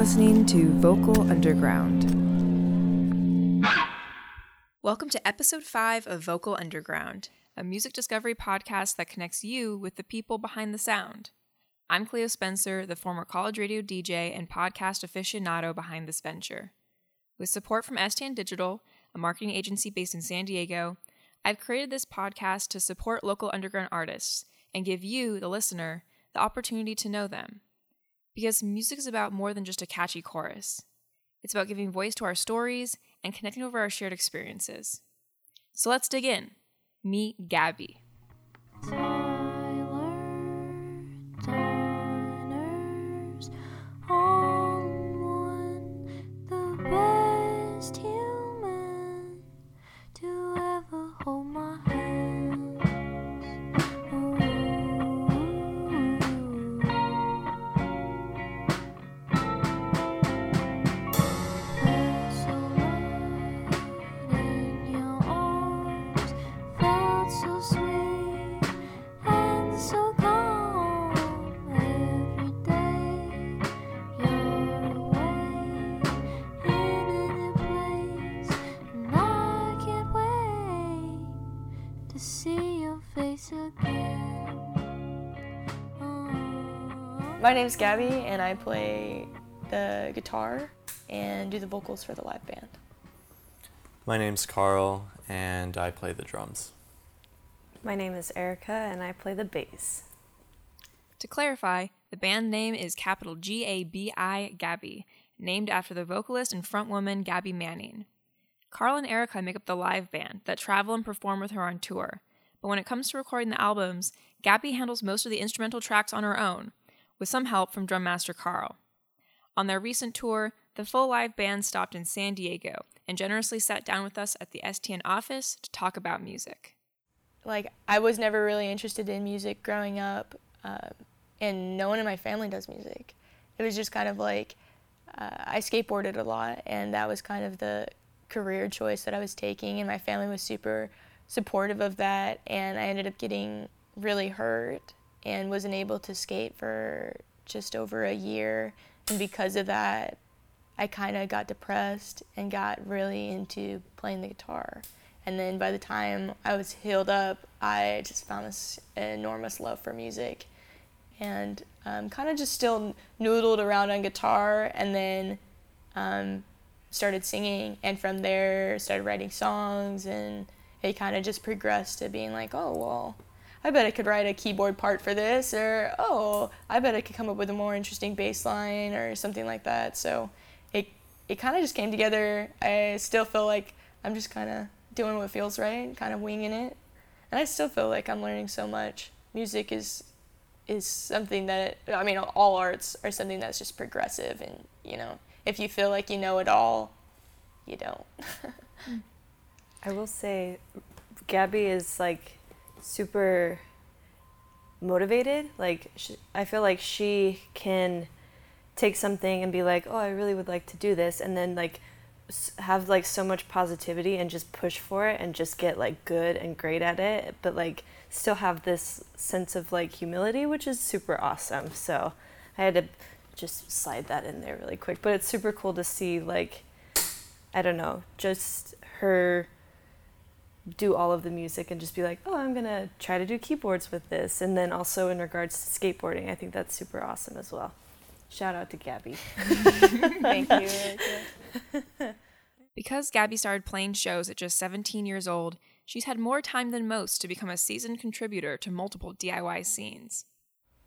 listening to Vocal Underground. Welcome to episode 5 of Vocal Underground, a music discovery podcast that connects you with the people behind the sound. I'm Cleo Spencer, the former college radio DJ and podcast aficionado behind this venture. With support from STN Digital, a marketing agency based in San Diego, I've created this podcast to support local underground artists and give you, the listener, the opportunity to know them. Because music is about more than just a catchy chorus. It's about giving voice to our stories and connecting over our shared experiences. So let's dig in. Meet Gabi. My name is Gabi, and I play the guitar and do the vocals for the live band. My name's Karl, and I play the drums. My name is Erica, and I play the bass. To clarify, the band name is capital G A B I Gabi, named after the vocalist and frontwoman Gabi Manning. Karl and Erica make up the live band that travel and perform with her on tour. But when it comes to recording the albums, Gabi handles most of the instrumental tracks on her own, with some help from drum master Karl. On their recent tour, the full live band stopped in San Diego and generously sat down with us at the STN office to talk about music. Like, I was never really interested in music growing up, uh, and no one in my family does music. It was just kind of like uh, I skateboarded a lot, and that was kind of the career choice that I was taking, and my family was super supportive of that, and I ended up getting really hurt and wasn't able to skate for just over a year. And because of that, I kind of got depressed and got really into playing the guitar. And then by the time I was healed up, I just found this enormous love for music and um, kind of just still noodled around on guitar and then um, started singing. And from there, started writing songs and it kind of just progressed to being like, oh, well, I bet I could write a keyboard part for this, or oh, I bet I could come up with a more interesting bass line or something like that. So it it kind of just came together. I still feel like I'm just kind of doing what feels right, kind of winging it, and I still feel like I'm learning so much. Music is is something that I mean, all arts are something that's just progressive, and you know, if you feel like you know it all, you don't. I will say, Gabi is like super motivated. Like she, I feel like she can take something and be like, "Oh, I really would like to do this," and then like have like so much positivity and just push for it and just get like good and great at it, but like still have this sense of like humility, which is super awesome. So I had to just slide that in there really quick, but it's super cool to see like I don't know, just her do all of the music and just be like, oh, I'm gonna try to do keyboards with this. And then also in regards to skateboarding, I think that's super awesome as well. Shout out to Gabi. Thank you. because Gabi started playing shows at just 17 years old, she's had more time than most to become a seasoned contributor to multiple DIY scenes.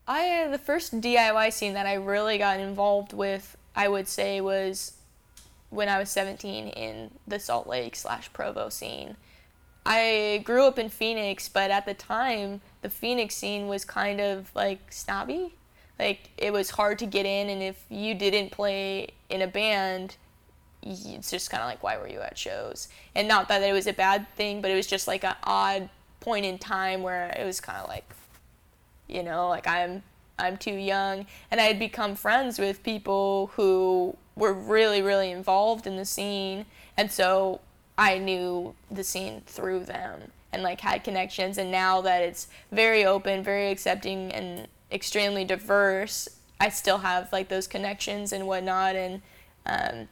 I uh, the first DIY scene that I really got involved with, I would say, was when I was 17 in the Salt Lake slash Provo scene. I grew up in Phoenix, but at the time, the Phoenix scene was kind of like snobby. Like it was hard to get in, and if you didn't play in a band, it's just kind of like, why were you at shows? And not that it was a bad thing, but it was just like an odd point in time where it was kind of like, you know, like I'm I'm too young, and I had become friends with people who were really really involved in the scene, and so I knew the scene through them and like had connections and now that it's very open, very accepting and extremely diverse, I still have like those connections and whatnot, and um,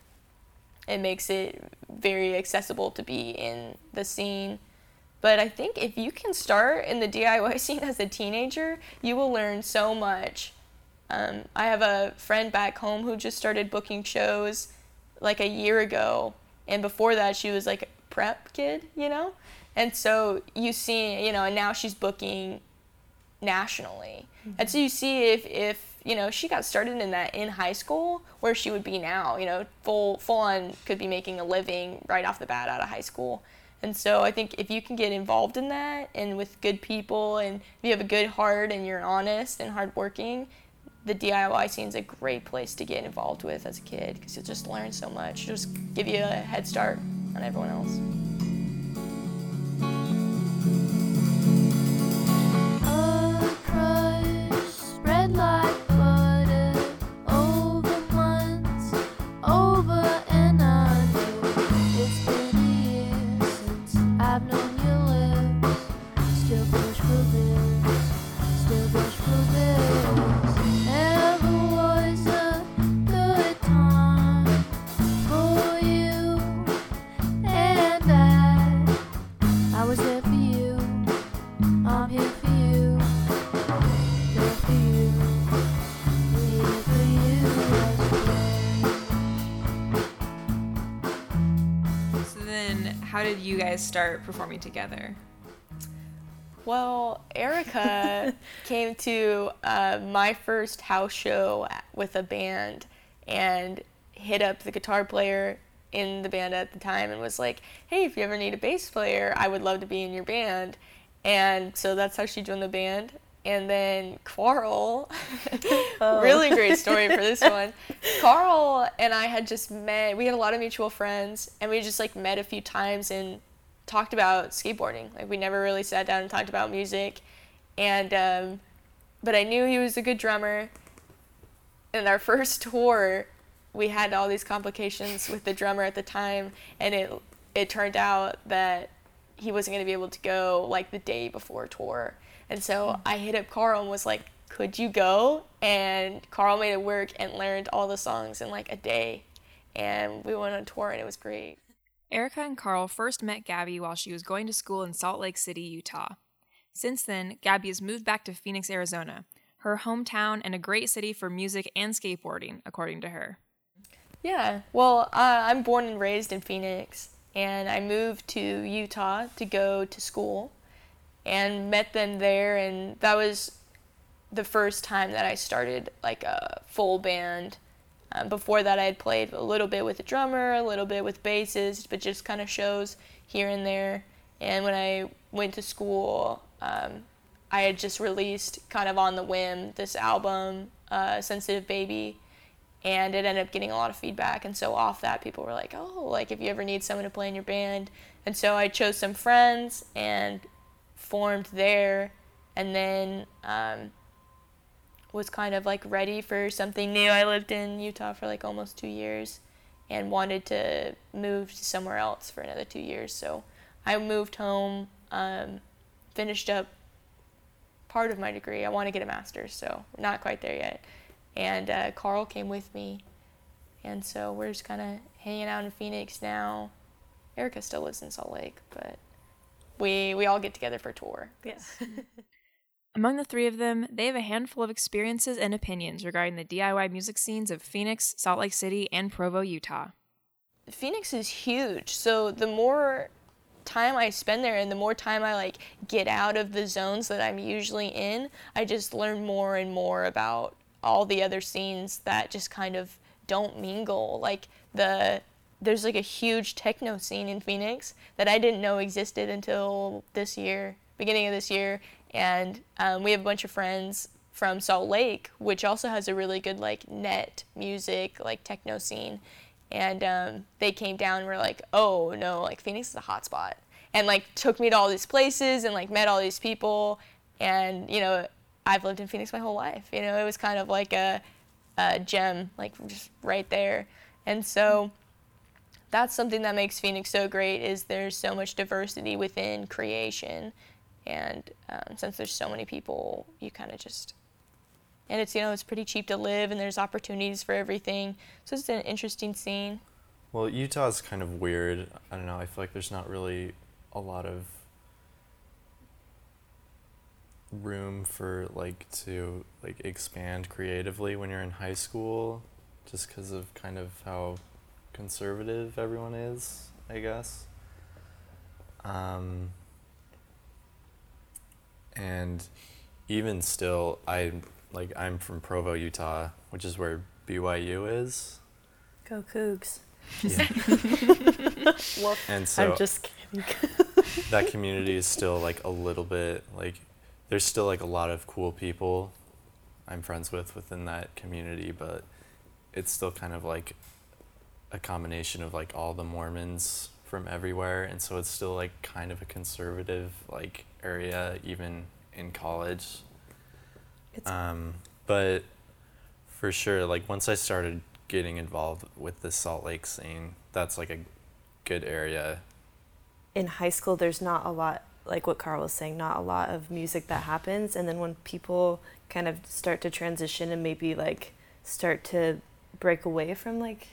it makes it very accessible to be in the scene. But I think if you can start in the DIY scene as a teenager, you will learn so much. Um, I have a friend back home who just started booking shows like a year ago, and before that, she was like a prep kid, you know? And so you see, you know, and now she's booking nationally. Mm-hmm. And so you see if, if, you know, she got started in that in high school, where she would be now, you know, full, full on could be making a living right off the bat out of high school. And so I think if you can get involved in that and with good people and if you have a good heart and you're honest and hardworking, the DIY scene is a great place to get involved with as a kid because you'll just learn so much. It'll just give you a head start on everyone else. You guys start performing together? Well, Erica came to uh, my first house show with a band and hit up the guitar player in the band at the time and was like, hey, if you ever need a bass player, I would love to be in your band. And so that's how she joined the band. And then Karl, oh. really great story for this one. Karl and I had just met. We had a lot of mutual friends, and we just like met a few times and talked about skateboarding. Like we never really sat down and talked about music, and um, but I knew he was a good drummer. In our first tour, we had all these complications with the drummer at the time, and it it turned out that he wasn't going to be able to go like the day before tour and so I hit up Karl and was like, could you go? And Karl made it work and learned all the songs in like a day. And we went on tour and it was great. Erica and Karl first met Gabi while she was going to school in Salt Lake City, Utah. Since then, Gabi has moved back to Phoenix, Arizona, her hometown and a great city for music and skateboarding, according to her. Yeah, well, uh, I'm born and raised in Phoenix, and I moved to Utah to go to school and met them there and that was the first time that I started like a full band. Um, before that, I had played a little bit with a drummer, a little bit with basses, but just kind of shows here and there. And when I went to school, um, I had just released kind of on the whim this album, uh, Sensitive Baby, and it ended up getting a lot of feedback. And so off that, people were like, "Oh, like if you ever need someone to play in your band," and so I chose some friends and formed there and then um, was kind of like ready for something new. I lived in Utah for like almost two years and wanted to move to somewhere else for another two years. So I moved home, um, finished up part of my degree. I want to get a master's, so not quite there yet. And uh, Karl came with me. And so we're just kind of hanging out in Phoenix now. Erica still lives in Salt Lake, but we we all get together for tour. Yes. Among the three of them, they have a handful of experiences and opinions regarding the DIY music scenes of Phoenix, Salt Lake City, and Provo, Utah. Phoenix is huge, so the more time I spend there and the more time I like get out of the zones that I'm usually in, I just learn more and more about all the other scenes that just kind of don't mingle. Like the there's like a huge techno scene in Phoenix that I didn't know existed until this year, beginning of this year. And um, we have a bunch of friends from Salt Lake, which also has a really good like net music, like techno scene. And um, they came down and were like, oh no, like Phoenix is a hotspot. And like took me to all these places and like met all these people. And, you know, I've lived in Phoenix my whole life. You know, it was kind of like a, a gem, like just right there. And so that's something that makes Phoenix so great is there's so much diversity within creation, and um, since there's so many people, you kind of just and it's you know it's pretty cheap to live, and there's opportunities for everything. So it's an interesting scene. Well, Utah's kind of weird. I don't know. I feel like there's not really a lot of room for like to like expand creatively when you're in high school just because of kind of how conservative everyone is, I guess. Um, and even still, I like I'm from Provo, Utah, which is where BYU is. Go Cougs. Yeah. Well, and so I'm just kidding. that community is still like a little bit like there's still like a lot of cool people I'm friends with within that community, but it's still kind of like a combination of like all the Mormons from everywhere, and so it's still like kind of a conservative like area even in college. Um, but for sure, like once I started getting involved with the Salt Lake scene, that's like a good area. in high school there's not a lot like what Karl was saying, not a lot of music that happens and then when people kind of start to transition and maybe like start to break away from like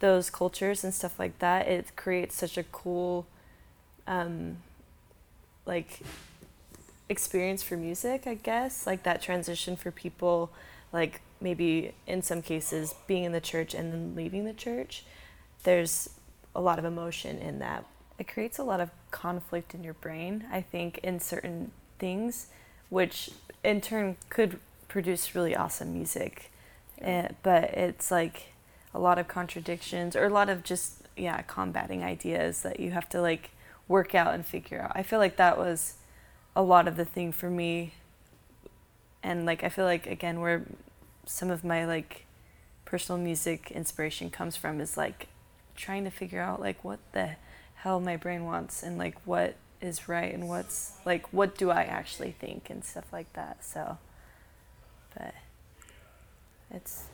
those cultures and stuff like that, it creates such a cool um like experience for music, I guess. Like that transition for people like maybe in some cases being in the church and then leaving the church. There's a lot of emotion in that it creates a lot of conflict in your brain, I think, in certain things, which in turn could produce really awesome music. Uh, but it's like a lot of contradictions or a lot of just, yeah, combating ideas that you have to like work out and figure out. I feel like that was a lot of the thing for me. And like, I feel like, again, where some of my like personal music inspiration comes from is like trying to figure out like what the hell my brain wants and like what is right and what's like what do I actually think and stuff like that. So but it's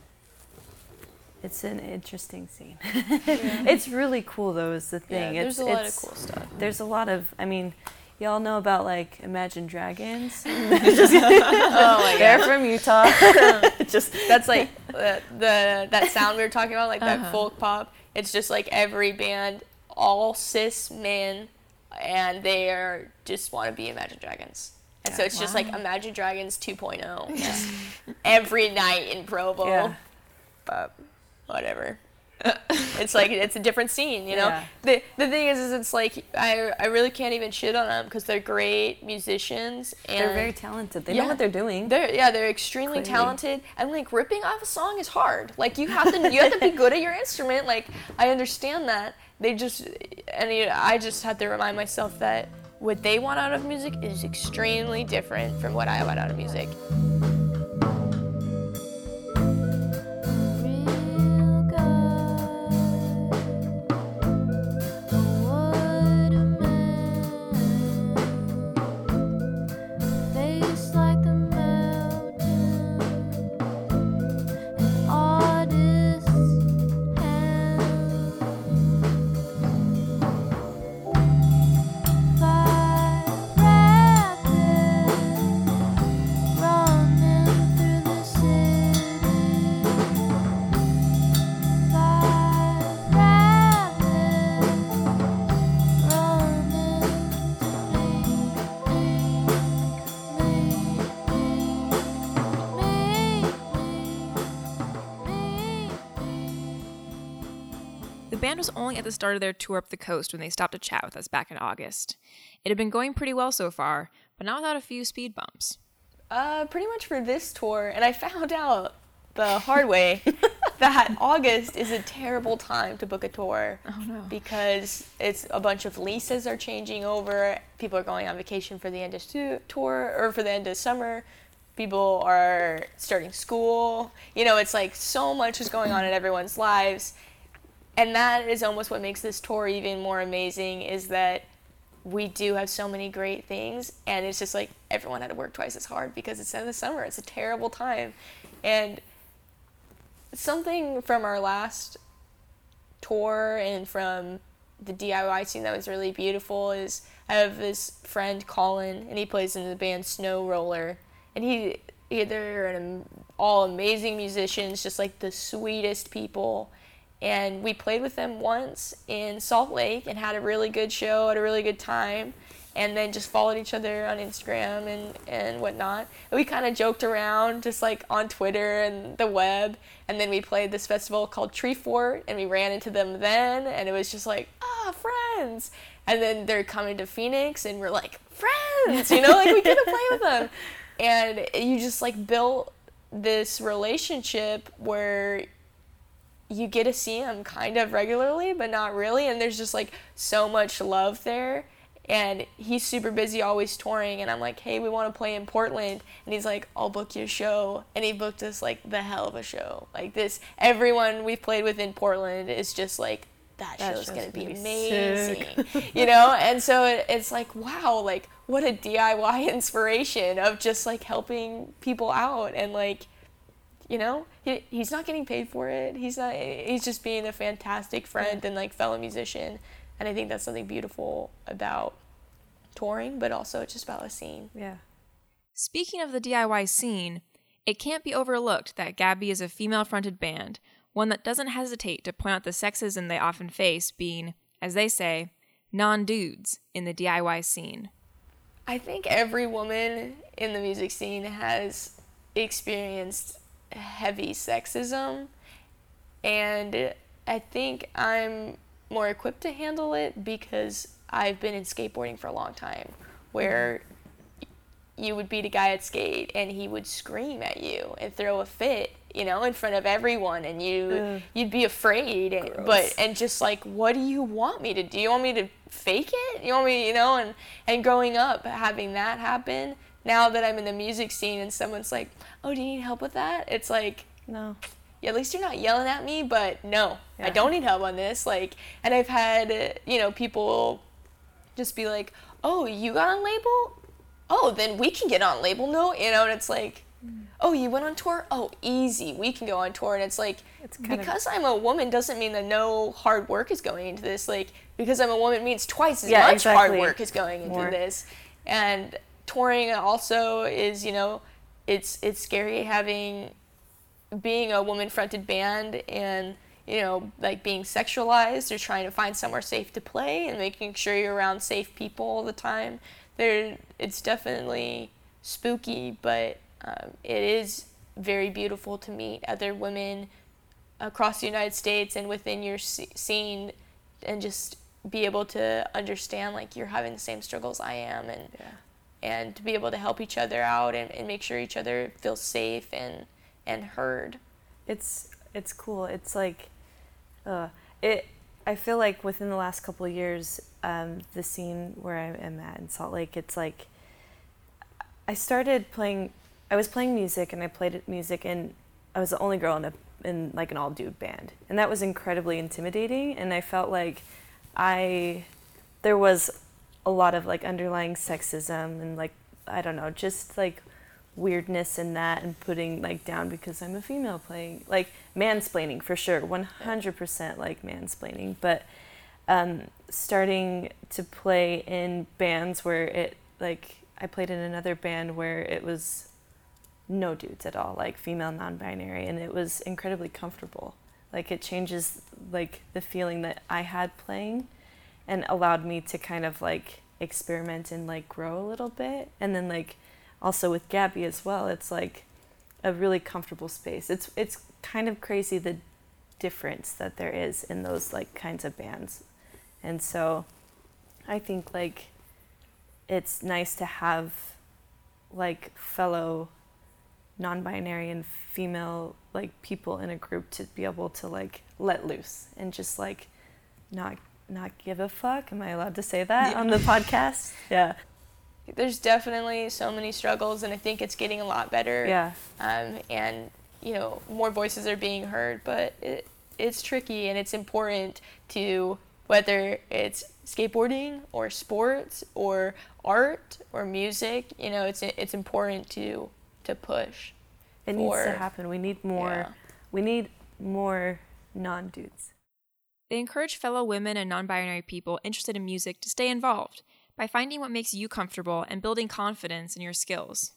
it's an interesting scene. it's really cool though is the thing. Yeah, there's it's, a lot of cool stuff. There's a lot of I mean Y'all know about like Imagine Dragons? oh my They're from Utah. Just That's like the, the that sound we were talking about, like that Uh-huh. folk pop. It's just like every band, all cis men, and they are just want to be Imagine Dragons. And so it's just like Imagine Dragons 2.0, just every night in Provo. yeah. But whatever. it's like it's a different scene, you know. Yeah. The the thing is, is it's like I I really can't even shit on them because they're great musicians and They're very talented. They Yeah. know what they're doing. they're yeah, they're extremely Clearly. talented, and like ripping off a song is hard. Like you have to you have to be good at your instrument. Like I understand that. They just and you I just had to remind myself that what they want out of music is extremely different from what I want out of music. Band was only at the start of their tour up the coast when they stopped to chat with us back in August. It had been going pretty well so far, but not without a few speed bumps. Uh, pretty much for this tour, and I found out the hard way that August is a terrible time to book a tour. Oh no. because it's a bunch of leases are changing over. People are going on vacation for the end of tour or for the end of summer. People are starting school. You know, it's like so much is going on in everyone's lives. And that is almost what makes this tour even more amazing is that we do have so many great things and it's just like everyone had to work twice as hard because it's in the summer. It's a terrible time. And something from our last tour and from the DIY scene that was really beautiful is I have this friend Colin and he plays in the band Snow Roller and he They're an, all amazing musicians, just like the sweetest people. And we played with them once in Salt Lake and had a really good show, had a really good time, and then just followed each other on Instagram and, and whatnot. And we kind of joked around just like on Twitter and the web. And then we played this festival called Treefort, and we ran into them then, and it was just like, ah, friends. And then they're coming to Phoenix, and we're like, friends, you know, like we get to play with them. And you just like built this relationship where you get to see him kind of regularly, but not really. And there's just like so much love there. And he's super busy, always touring. And I'm like, hey, we want to play in Portland. And he's like, I'll book you a show. And he booked us like the hell of a show. Like this, everyone we've played with in Portland is just like, that, That show's show's gonna be gonna be amazing, you know. And so it, it's like, wow, like what a DIY inspiration of just like helping people out and like you know he, he's not getting paid for it he's not he's just being a fantastic friend and like fellow musician and i think that's something beautiful about touring but also it's just about a scene Yeah. Speaking of the DIY scene, it can't be overlooked that Gabi is a female fronted band, one that doesn't hesitate to point out the sexism they often face being, as they say, non dudes in the DIY scene. i think every woman in the music scene has experienced heavy sexism and i think i'm more equipped to handle it because i've been in skateboarding for a long time where mm-hmm. you would beat a guy at skate and he would scream at you and throw a fit you know in front of everyone and you Ugh. you'd be afraid and, but and just like what do you want me to do? You want me to fake it? You want me you know and and growing up having that happen now that i'm in the music scene and someone's like oh do you need help with that it's like No. yeah, at least you're not yelling at me, but no, I don't need help on this. Like, and I've had, you know, people just be like, oh, you got on label? Oh, then we can get on label. No, you know, and it's like, mm. oh, you went on tour? Oh, easy, we can go on tour. And it's like, It's kind of- because I'm a woman doesn't mean that no hard work is going into this. Like, because I'm a woman means twice as Yeah, much hard work is going into More. this. And touring also is, you know, it's it's scary having being a woman fronted band and you know like being sexualized or trying to find somewhere safe to play and making sure you're around safe people all the time there it's definitely spooky but um, it is very beautiful to meet other women across the united states and within your sc- scene and just be able to understand like you're having the same struggles i am and Yeah. And to be able to help each other out and, and make sure each other feels safe and and heard. it's it's cool. It's like, uh, it. I feel like within the last couple of years, um, the scene where I am at in Salt Lake, it's like, I started playing. I was playing music, and I played music, and I was the only girl in a in like an all dude band, and that was incredibly intimidating. And I felt like I there was a lot of like underlying sexism and like I don't know, just like weirdness in that and putting like down because I'm a female playing like mansplaining for sure, 100% like mansplaining, but um, starting to play in bands where it like I played in another band where it was no dudes at all, like female non-binary, and it was incredibly comfortable. Like it changes like the feeling that I had playing, and allowed me to kind of like experiment and like grow a little bit, and then like also with Gabi as well, it's like a really comfortable space. It's it's kind of crazy the difference that there is in those like kinds of bands, and so I think like it's nice to have like fellow non-binary and female like people in a group to be able to like let loose and just like not not give a fuck am i allowed to say that on the podcast yeah There's definitely so many struggles, and I think it's getting a lot better. yeah Um, and you know, more voices are being heard, but it, it's tricky, and it's important to whether it's skateboarding or sports or art or music. You know, it's it's important to to push. it needs to happen we need more Yeah. we need more non-dudes They encourage fellow women and non binary people interested in music to stay involved by finding what makes you comfortable and building confidence in your skills.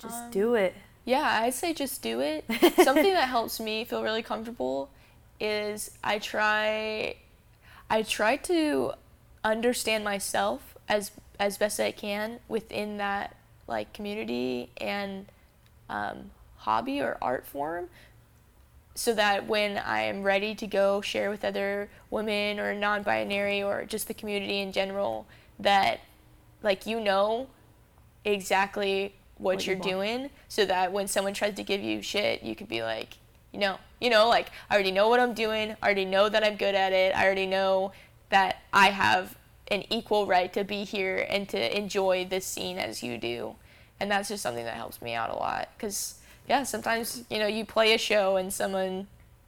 just do it Yeah, I'd say just do it. Something that helps me feel really comfortable is I try I try to understand myself as as best I can within that like community and um, hobby or art form so that when I am ready to go share with other women or non-binary or just the community in general that like you know exactly what, What you you're want. doing so that when someone tries to give you shit you could be like you know you know like I already know what I'm doing. I already know that I'm good at it. I already know that I have an equal right to be here and to enjoy this scene as you do. And that's just something that helps me out a lot because yeah sometimes you know you play a show and someone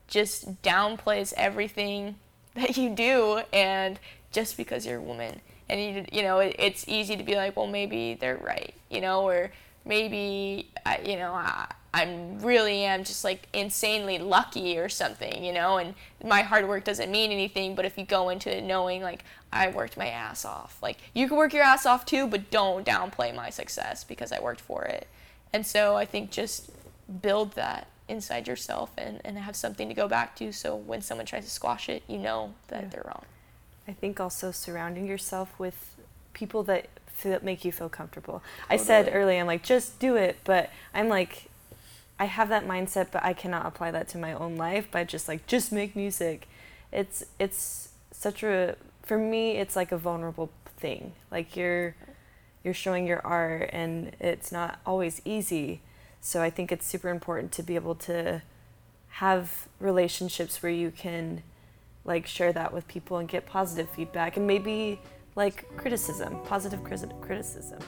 just downplays everything that you do and just because you're a woman. And you, you know it, it's easy to be like well maybe they're right you know or maybe I, you know I, I'm really am just like insanely lucky or something you know and my hard work doesn't mean anything but if you go into it knowing like I worked my ass off. Like you can work your ass off too but don't downplay my success because I worked for it. And so I think just build that inside yourself and, and have something to go back to so when someone tries to squash it you know that Yeah. they're wrong I think also surrounding yourself with people that feel, make you feel comfortable. I said Totally. earlier, I'm like, just do it, but I'm like, I have that mindset, but I cannot apply that to my own life by just like, just make music. It's it's such a for me, it's like a vulnerable thing. Like you're you're showing your art, and it's not always easy. So I think it's super important to be able to have relationships where you can like share that with people and get positive feedback and maybe like criticism, positive criti- criticism.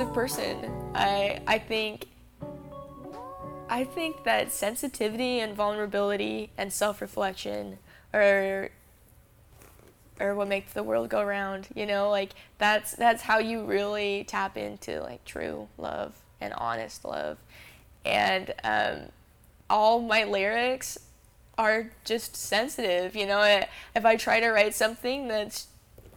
Sensitive person. I I think I think that sensitivity and vulnerability and self-reflection are are what makes the world go round, you know? Like that's that's how you really tap into like true love and honest love. And um, all my lyrics are just sensitive, you know? If I try to write something that's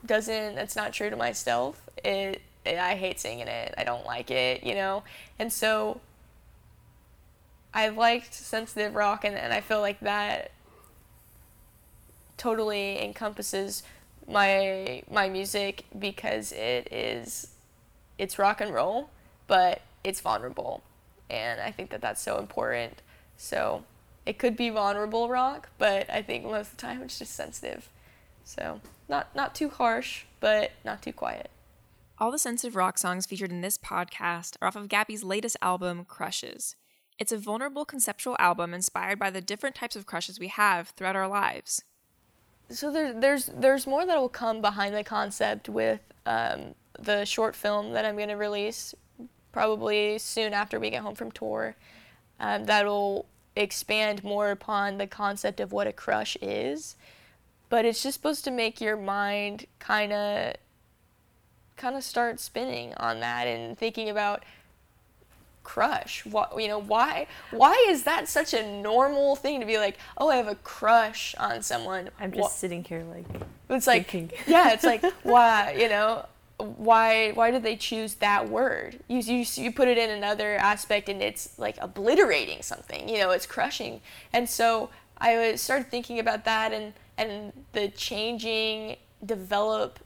doesn't that's not true to myself it i hate singing it i don't like it you know? And so I've liked sensitive rock and, and i feel like that totally encompasses my my music because it is it's rock and roll but it's vulnerable. And i think that that's so important. So it could be vulnerable rock but i think most of the time it's just sensitive. So not not too harsh, but not too quiet. All the sensitive rock songs featured in this podcast are off of Gabi's latest album, Crushes. It's a vulnerable conceptual album inspired by the different types of crushes we have throughout our lives. So there, there's there's more that will come behind the concept with um, the short film that I'm gonna release probably soon after we get home from tour. Um, that'll expand more upon the concept of what a crush is, but it's just supposed to make your mind kind of kind of start spinning on that and thinking about crush. What you know why why is that such a normal thing to be like oh i have a crush on someone. I'm Wha- just sitting here like it's like thinking. yeah it's like why you know why why did they choose that word? You, you you put it in another aspect and it's like obliterating something you know it's crushing. And so i was- started thinking about that and and the changing develop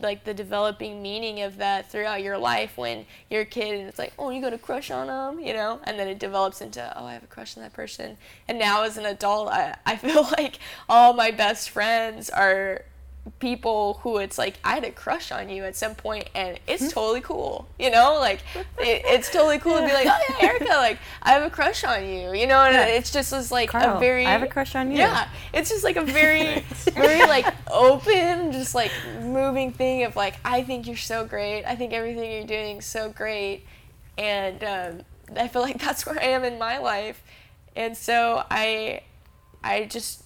like the developing meaning of that throughout your life when you're a kid and it's like oh you got a crush on them you know? And then it develops into oh i have a crush on that person. And now as an adult i, I feel like all my best friends are people who it's like I had a crush on you at some point and Hmm? it's totally cool, you know, like it, it's totally cool to be like, oh yeah, Erica, like I have a crush on you, you know, and Yeah. it's just this like Karl, a very I have a crush on you. yeah, it's just like a very very like open, just like moving thing of like I think you're so great, I think everything you're doing is so great, and um, I feel like that's where I am in my life, and so I I just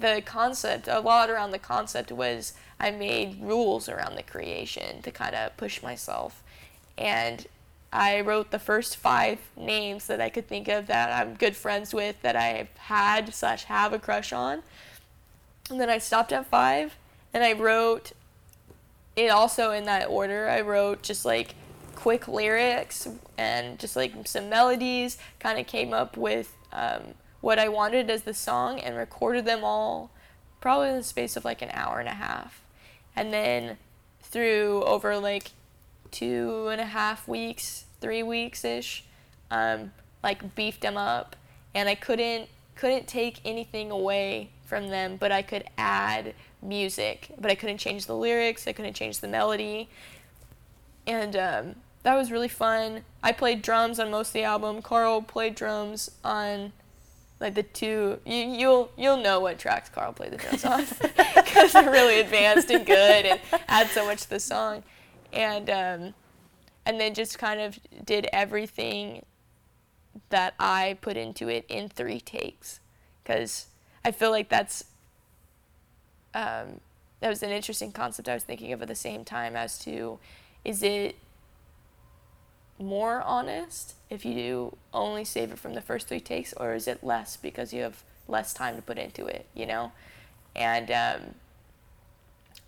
the concept a lot around the concept was I made rules around the creation to kind of push myself. And I wrote the first five names that I could think of that I'm good friends with that I've had slash have a crush on. And then I stopped at five and I wrote it also in that order. I wrote just like quick lyrics and just like some melodies kind of came up with um, what I wanted as the song and recorded them all probably in the space of like an hour and a half. And then through over like two and a half weeks, three weeks ish, um, like beefed them up. And I couldn't couldn't take anything away from them, but I could add music. But I couldn't change the lyrics, I couldn't change the melody. And um, that was really fun. I played drums on most of the album. Karl played drums on like the two you, you'll you'll know what tracks Karl played the drums on because they're really advanced and good and add so much to the song. And um, and then just kind of did everything that I put into it in three takes because I feel like that's um, that was an interesting concept I was thinking of at the same time as to is it more honest if you do only save it from the first three takes, or is it less because you have less time to put into it, you know? And um,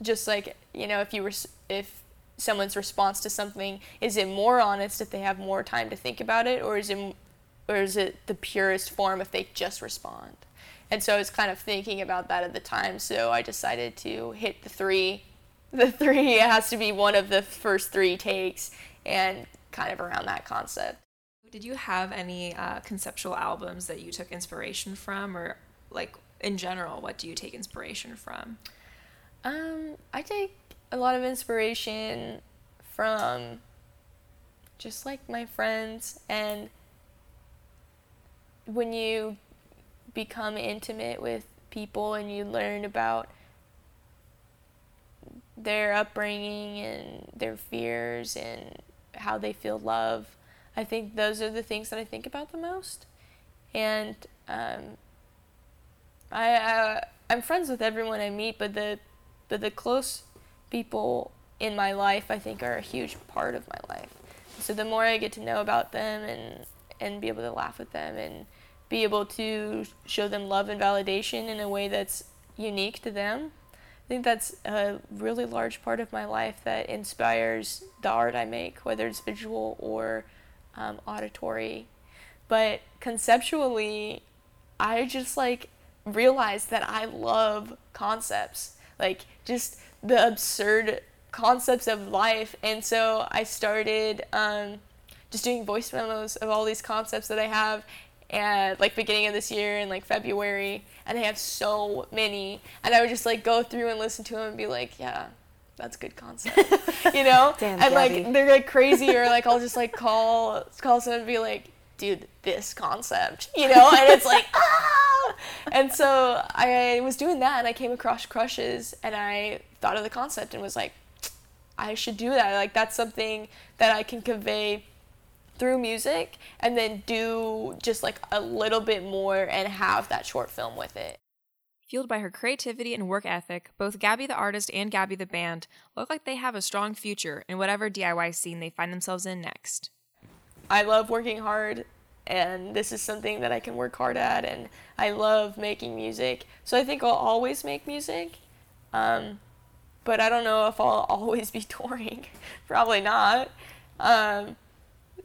just like, you know, if you were, if someone's response to something, is it more honest if they have more time to think about it, or is it, or is it the purest form if they just respond? And so I was kind of thinking about that at the time, so I decided to hit the three. The three has to be one of the first three takes, and kind of around that concept. Did you have any uh, conceptual albums that you took inspiration from, or like in general, what do you take inspiration from? Um, I take a lot of inspiration from just like my friends and when you become intimate with people and you learn about their upbringing and their fears and how they feel love. I think those are the things that I think about the most. And um, I, I I'm friends with everyone I meet, but the but the close people in my life I think are a huge part of my life. So the more I get to know about them and and be able to laugh with them and be able to show them love and validation in a way that's unique to them. I think that's a really large part of my life that inspires the art I make, whether it's visual or um, auditory. But conceptually, I just like realized that I love concepts, like just the absurd concepts of life. And so I started um, just doing voice memos of all these concepts that I have and like beginning of this year in like February and they have so many and I would just like go through and listen to them and be like yeah that's good concept you know? Damn, and like they're like crazy or like I'll just like call call someone and be like dude this concept you know? And it's like ah! And so I was doing that and I came across crushes and I thought of the concept and was like I should do that like that's something that I can convey through music and then do just like a little bit more and have that short film with it. Fueled by her creativity and work ethic, both Gabi the artist and Gabi the band look like they have a strong future in whatever DIY scene they find themselves in next. I love working hard and this is something that I can work hard at and I love making music. So I think I'll always make music. Um, but I don't know if I'll always be touring. Probably not. Um,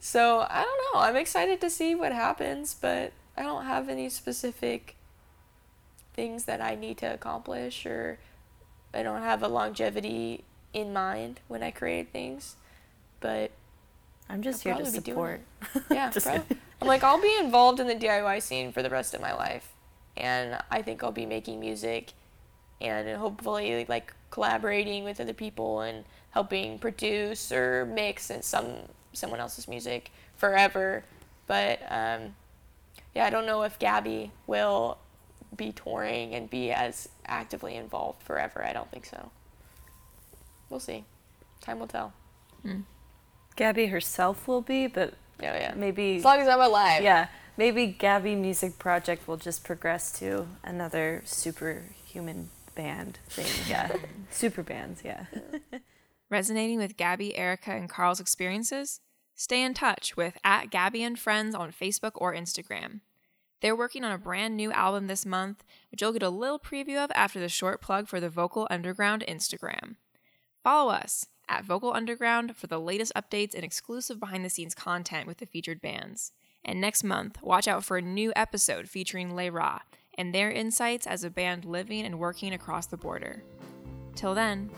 so I don't know. I'm excited to see what happens, but I don't have any specific things that I need to accomplish or I don't have a longevity in mind when I create things, but I'm just I'll here to probably be doing support. yeah, I'm like I'll be involved in the DIY scene for the rest of my life, and I think I'll be making music, and hopefully like collaborating with other people and helping produce or mix and some someone else's music forever. But um, yeah, I don't know if Gabi will be touring and be as actively involved forever. I don't think so. We'll see. Time will tell. Gabi herself will be, but Yeah, yeah. maybe As long as I'm alive. yeah, maybe Gabi Music Project will just progress to another superhuman band thing. Yeah, super bands. Yeah. Resonating with Gabi, Erica, and Karl's experiences? Stay in touch with at Gabi and Friends on Facebook or Instagram. They're working on a brand new album this month, which you'll get a little preview of after the short plug for the Vocal Underground Instagram. Follow us at Vocal Underground for the latest updates and exclusive behind the scenes content with the featured bands. And next month, watch out for a new episode featuring Le Ra and their insights as a band living and working across the border. Till then,